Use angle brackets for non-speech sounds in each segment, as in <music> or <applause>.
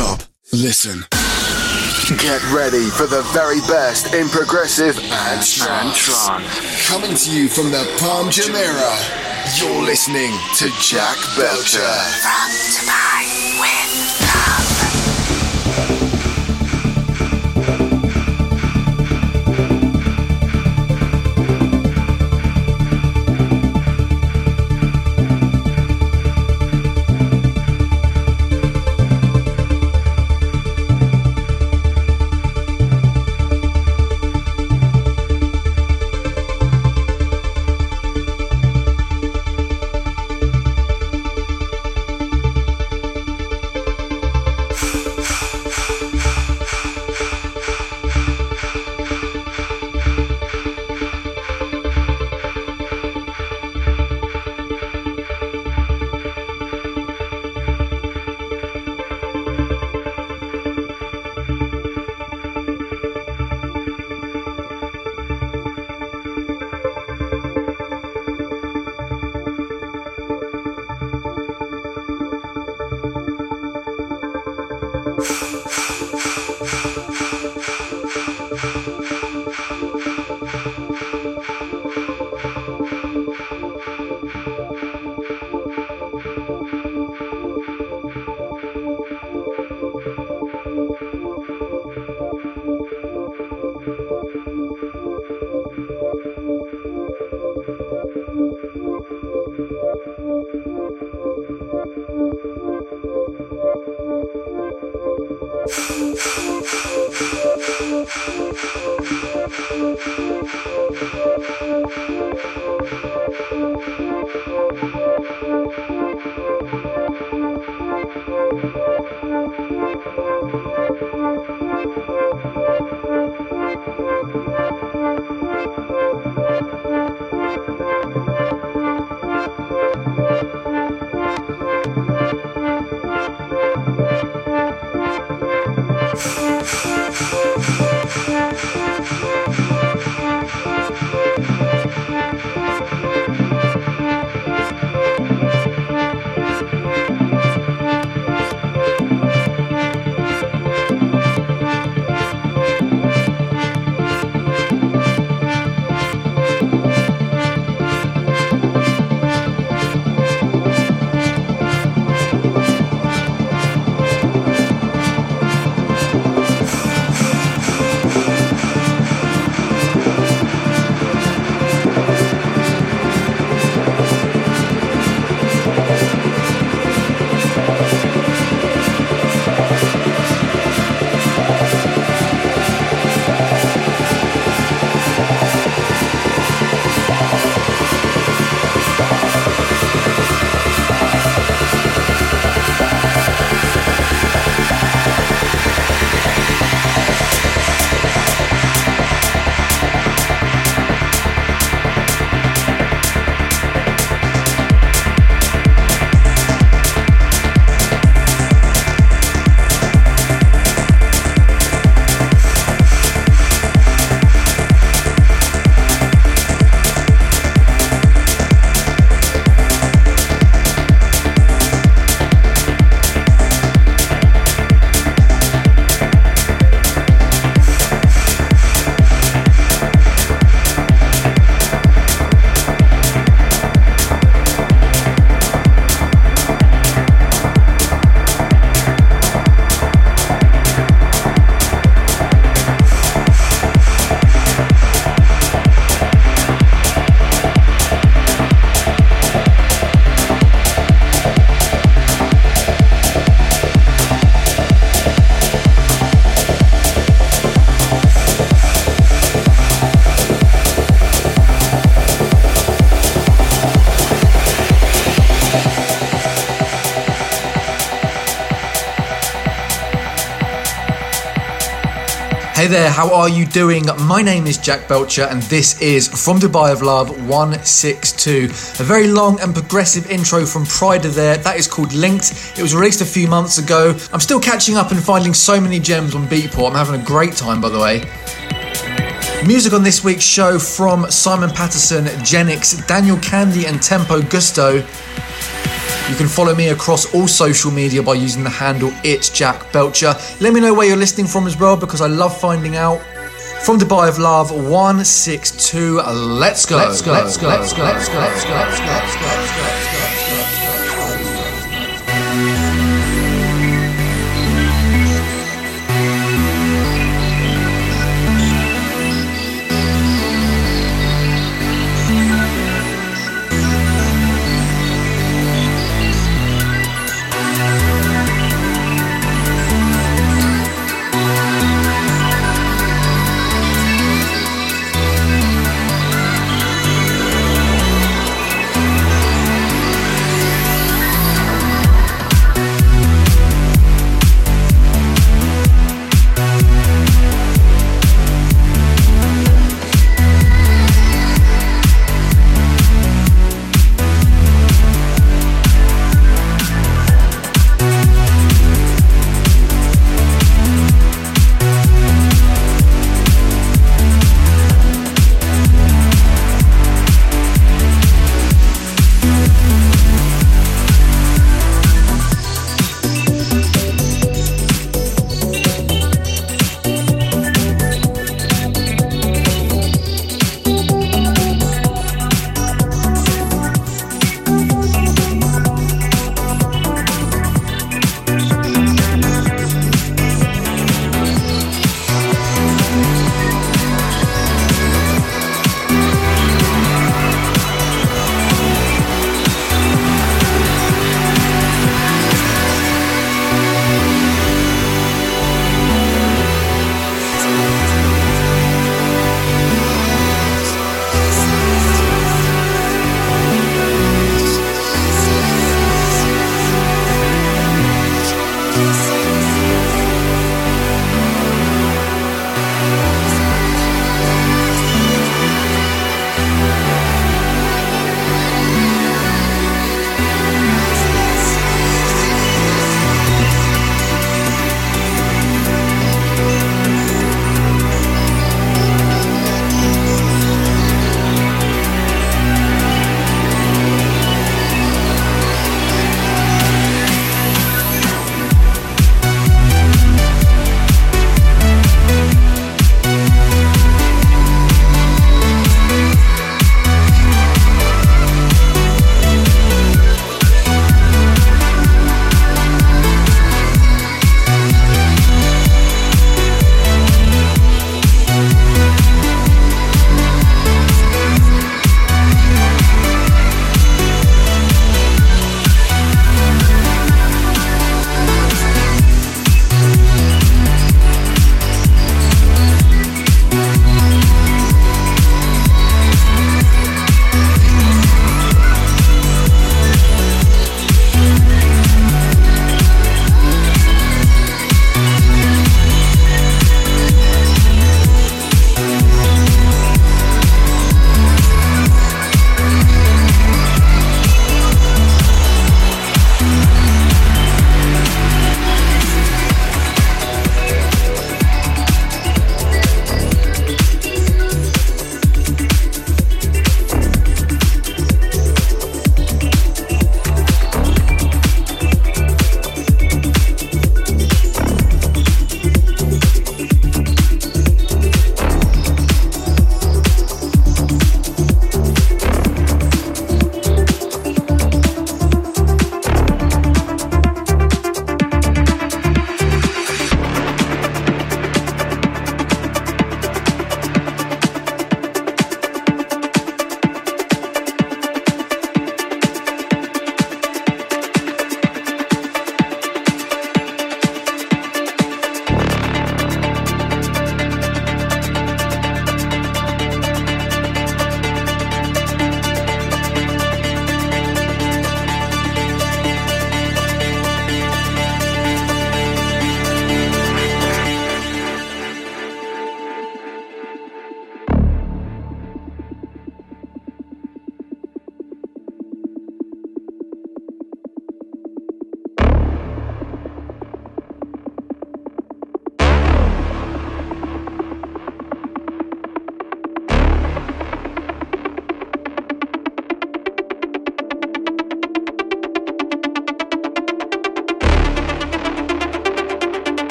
Stop. Listen. Get ready for the very best in progressive and trance. Coming to you from the Palm Jumeirah, you're listening to Jack Belcher. From Dubai with Thank you. There, how are you doing? My name is Jack Belcher, and this is From Dubai of Love 162. A very long and progressive intro from Pride of There. That is called Linked. It was released a few months ago. I'm still catching up and finding so many gems on Beatport. I'm having a great time, by the way. Music on this week's show from Simon Patterson, Genix, Daniel Kandi, and Tempo Giusto. You can follow me across all social media by using the handle It's Jack Belcher. Let me know where you're listening from as well because I love finding out. From Dubai of Love 162, let's go. Let's go. Let's go. Let's go. Let's go. Let's go. Let's go. Let's go. Let's go.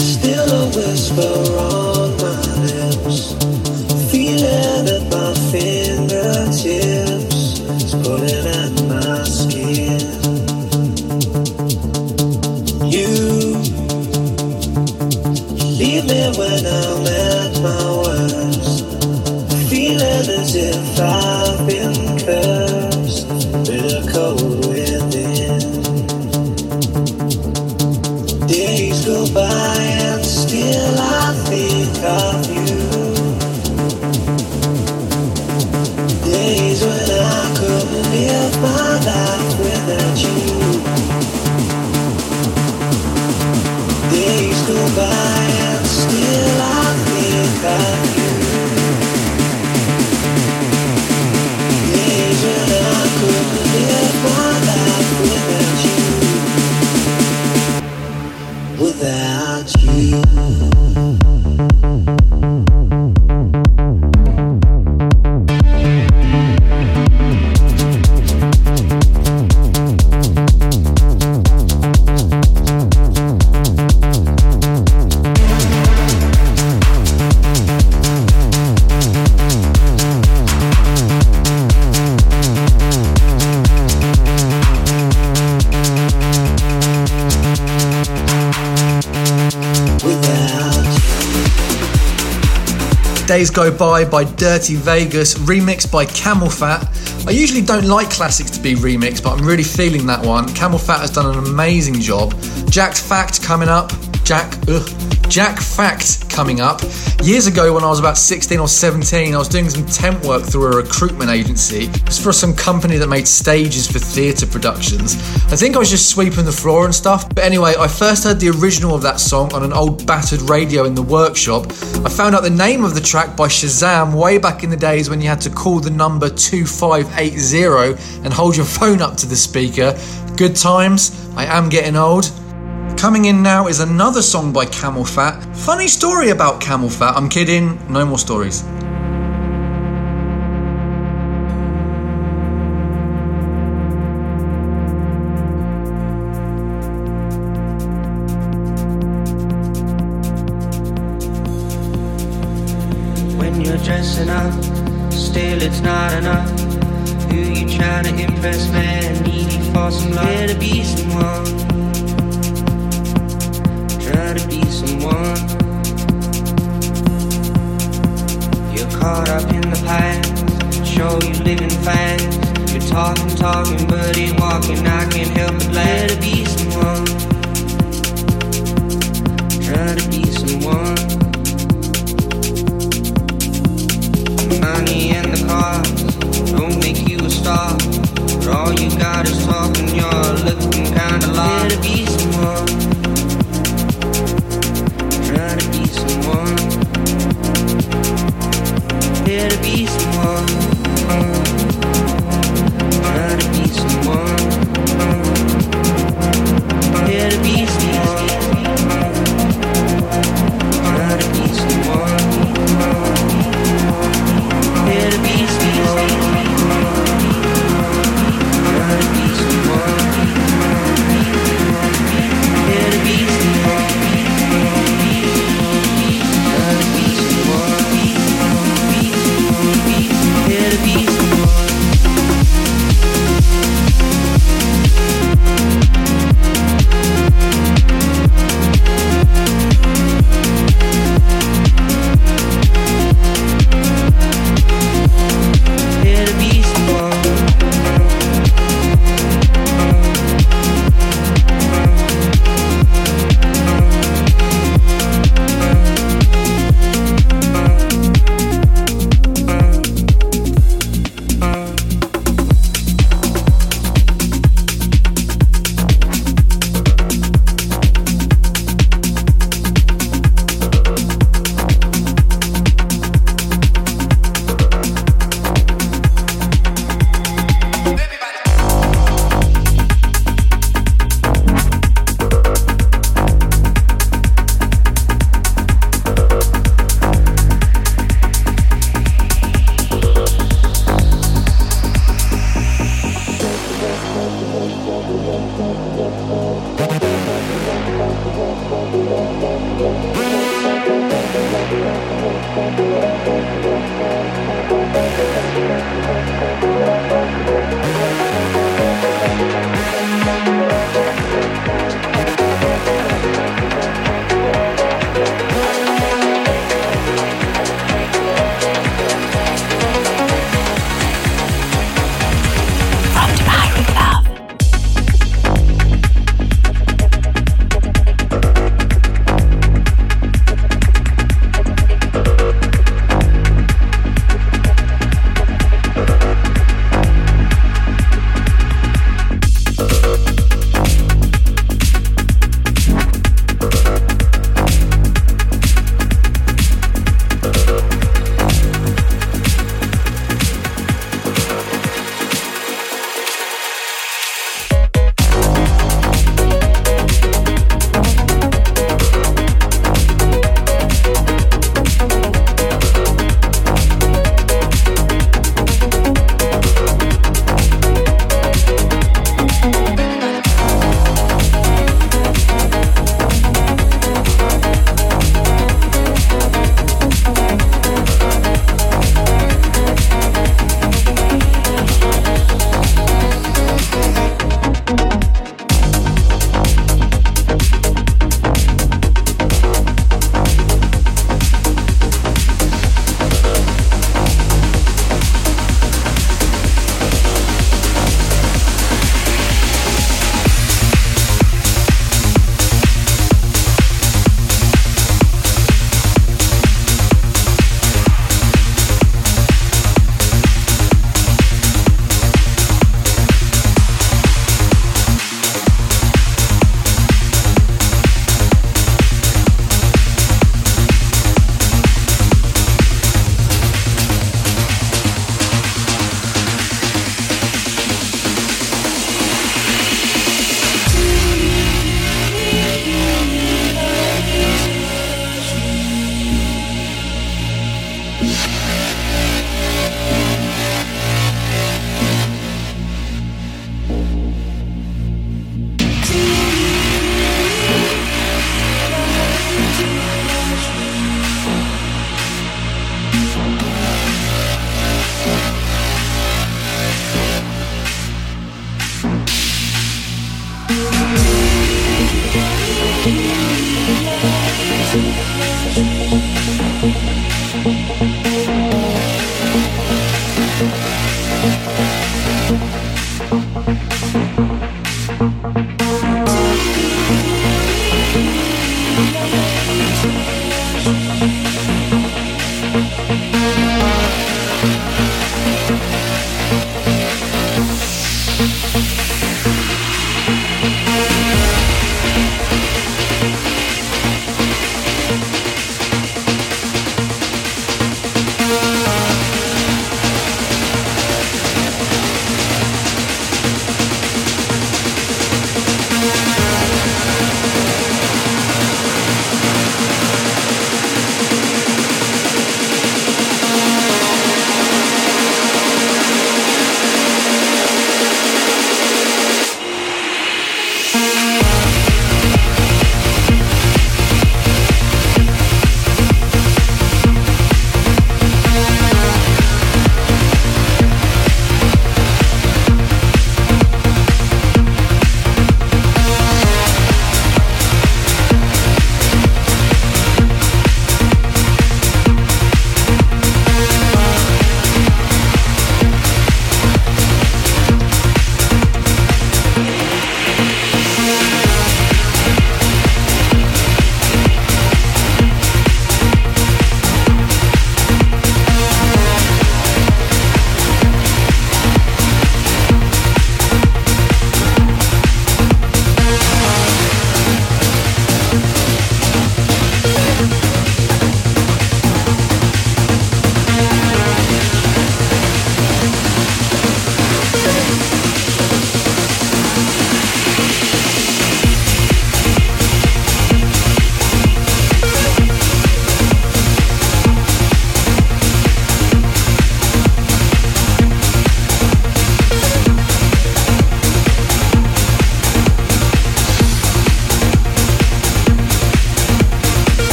Still a whisper on. Days Go By by Dirty Vegas, remixed by CamelPhat. I usually don't like classics to be remixed, but I'm really feeling that one. CamelPhat has done an amazing job. Jack's Fact coming up. Jack, ugh. Jack Fact coming up. Years ago, when I was about 16 or 17, I was doing some temp work through a recruitment agency. It was for some company that made stages for theatre productions. I think I was just sweeping the floor and stuff. But anyway, I first heard the original of that song on an old battered radio in the workshop. I found out the name of the track by Shazam way back in the days when you had to call the number 2580 and hold your phone up to the speaker. Good times. I am getting old. Coming in now is another song by CamelPhat. Funny story about CamelPhat. I'm kidding, no more stories.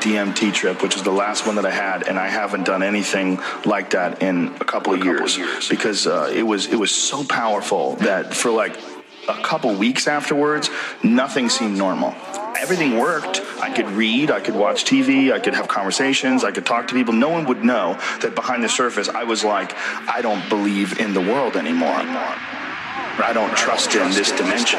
DMT trip, which was the last one that I had, and I haven't done anything like that in a couple of years, because uh, it was it was so powerful that for like a couple weeks afterwards, nothing seemed normal. Everything worked. I could read, I could watch TV, I could have conversations, I could talk to people. No one would know that behind the surface I was like, I don't believe in the world anymore. I don't trust in this dimension.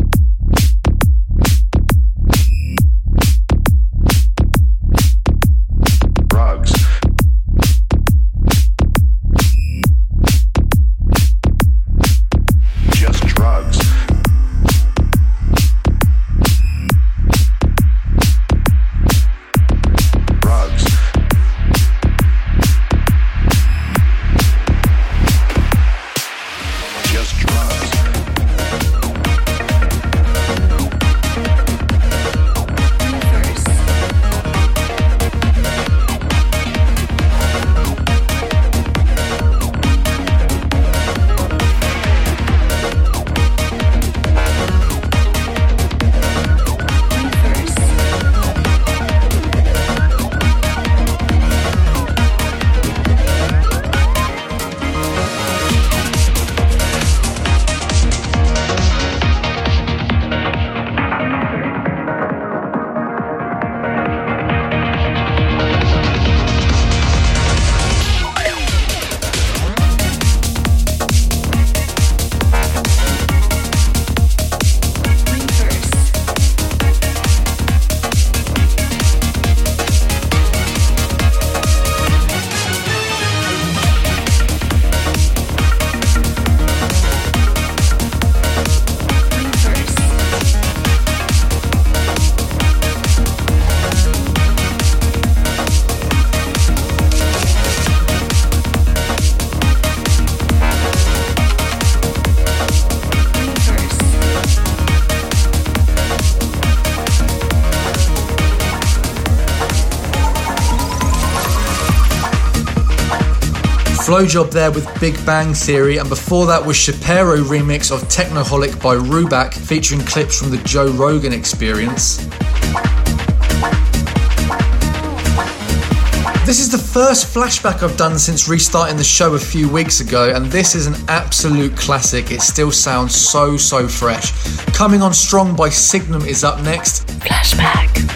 Flowjob there with Big Bang Theory, and before that was Shapiro remix of Technoholic by Rubak, featuring clips from the Joe Rogan experience. This is the first flashback I've done since restarting the show a few weeks ago, and this is an absolute classic. It still sounds so, so fresh. Coming on strong by Signum is up next. Flashback.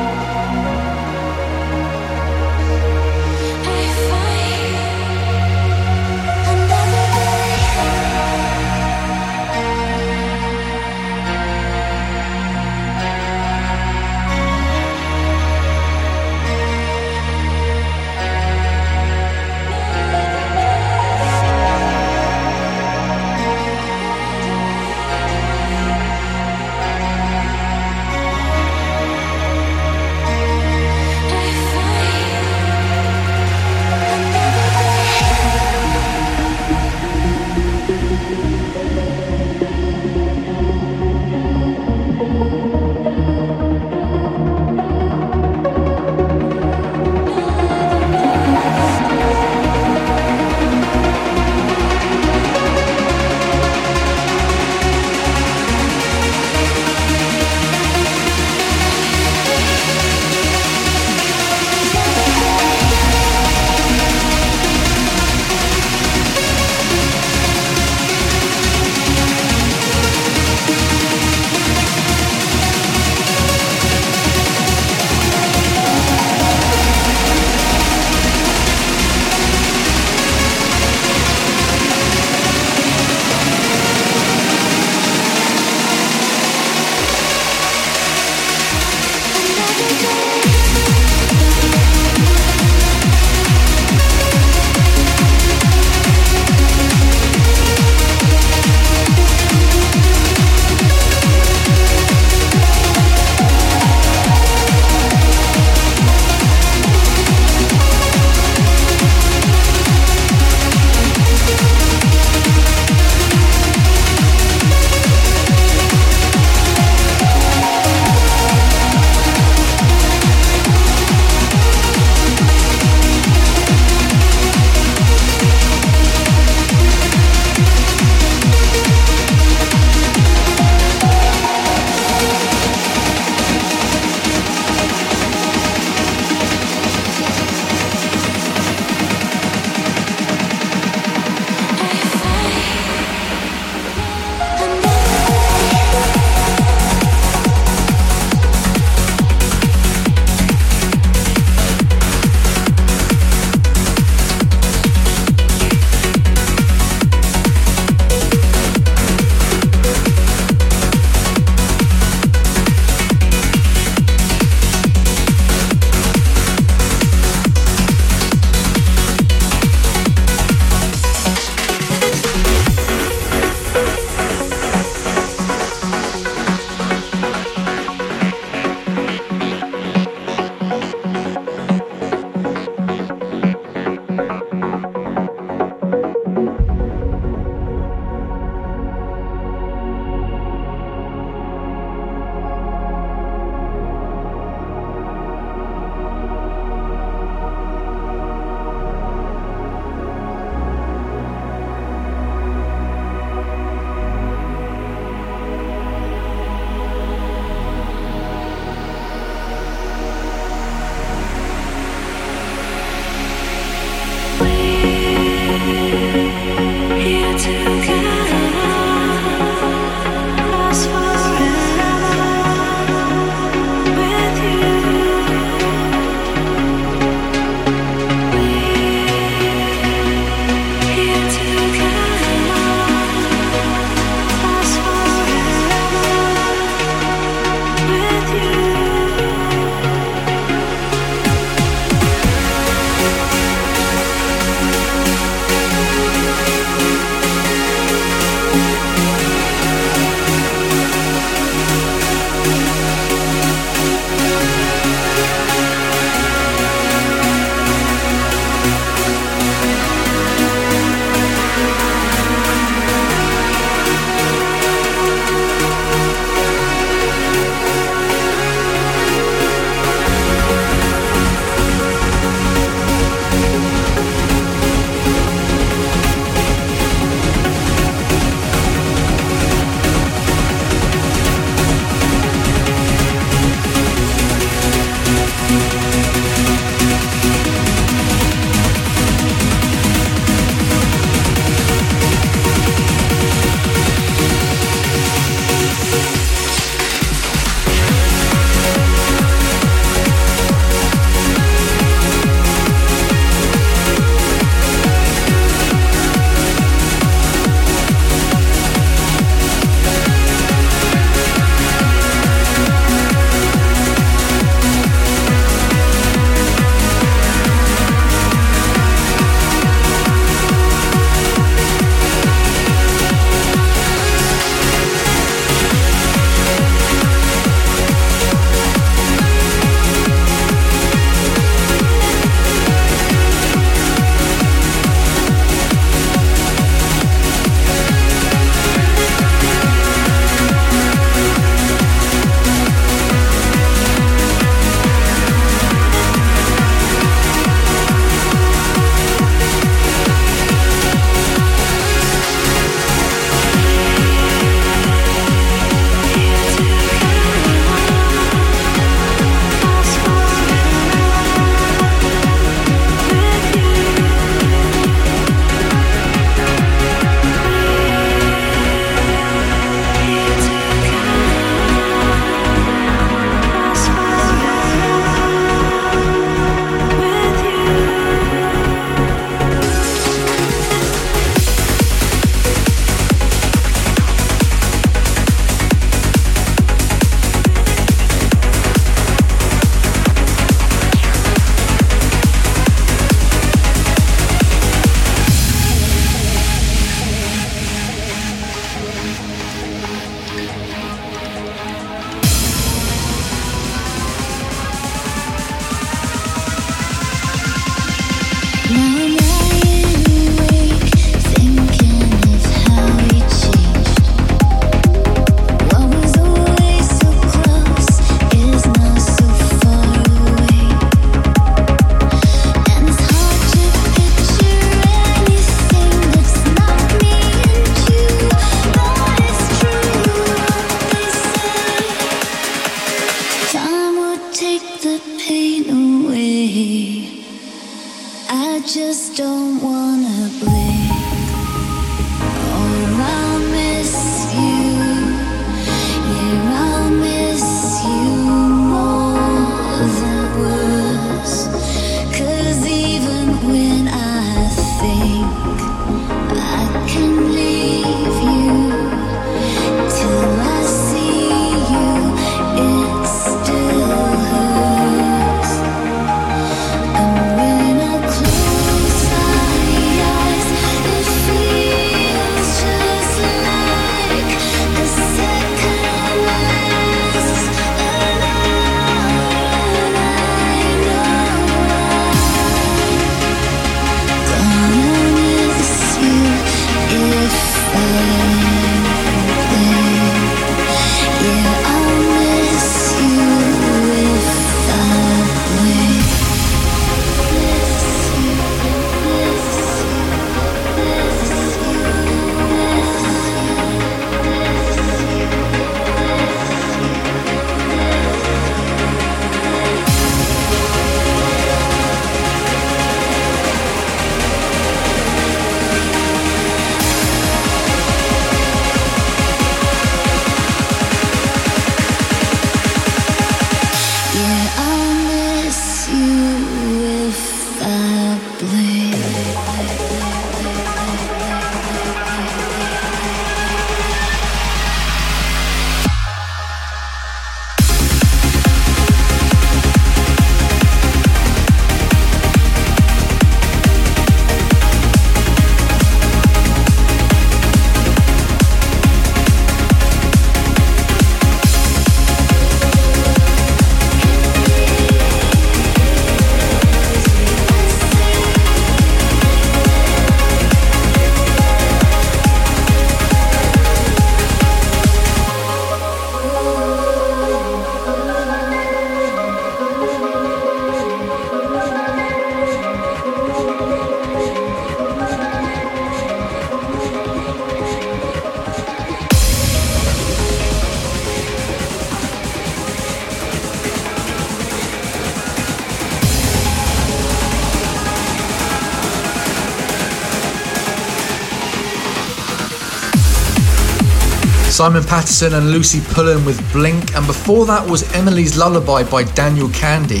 Simon Patterson and Lucy Pullen with Blink, and before that was Emily's Lullaby by Daniel Kandi.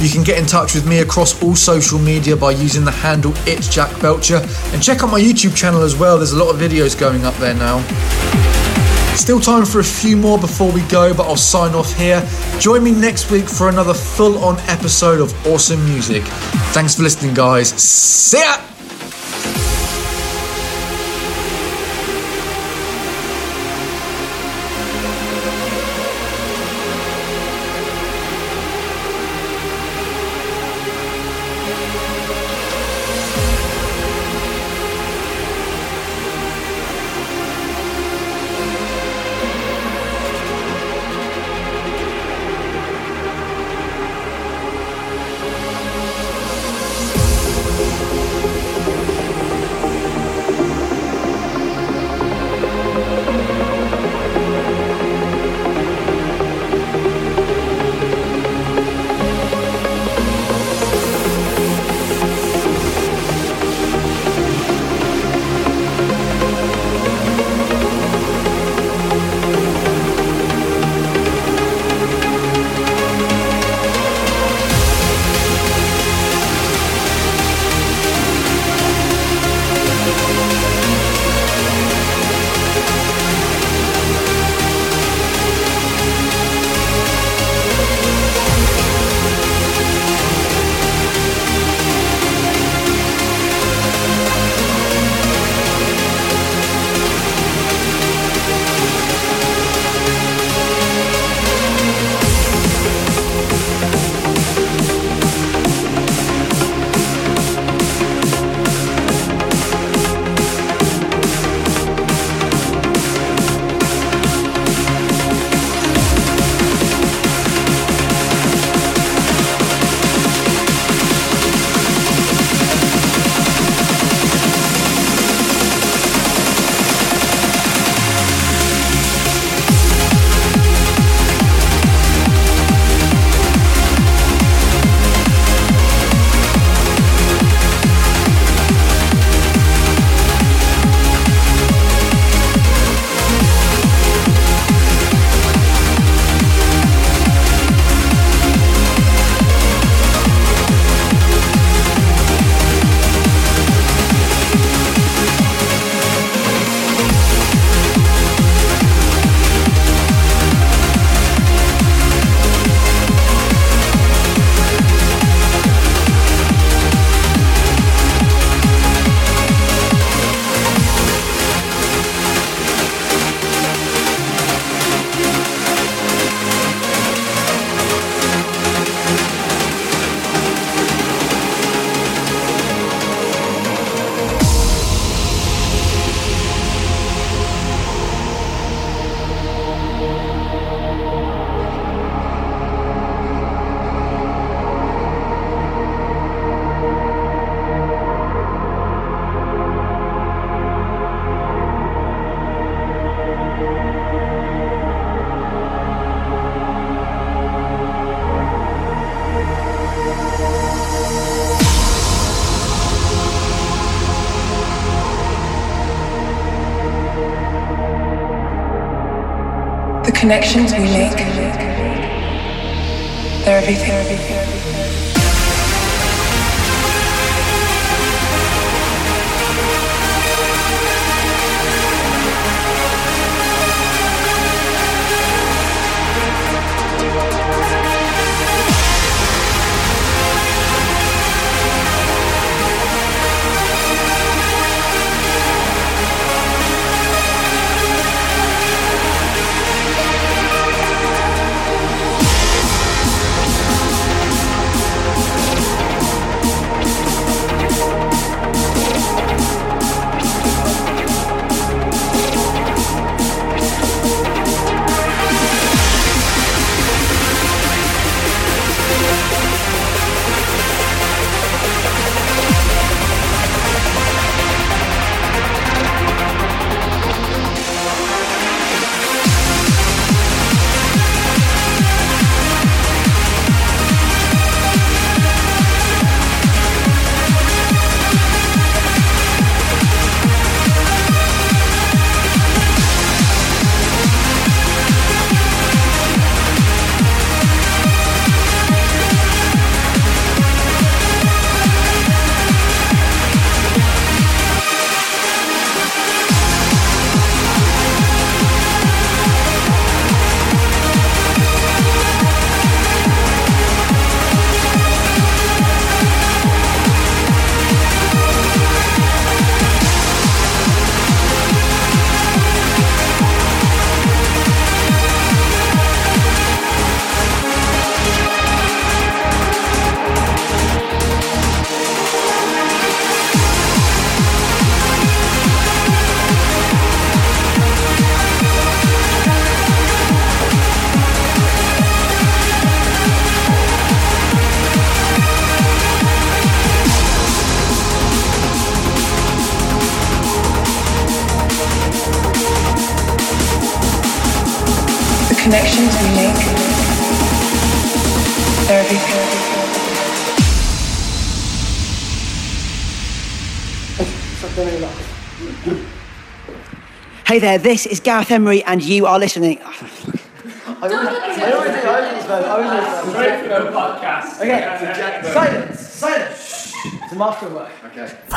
You can get in touch with me across all social media by using the handle It's Jack Belcher, and check out my YouTube channel as well. There's a lot of videos going up there now. Still time for a few more before we go, but I'll sign off here. Join me next week for another full on episode of awesome music. Thanks for listening, guys. See ya! Connections we make, Hey there, this is Gareth Emery, and you are listening. <laughs> Okay, silence, silence. It's a masterwork. of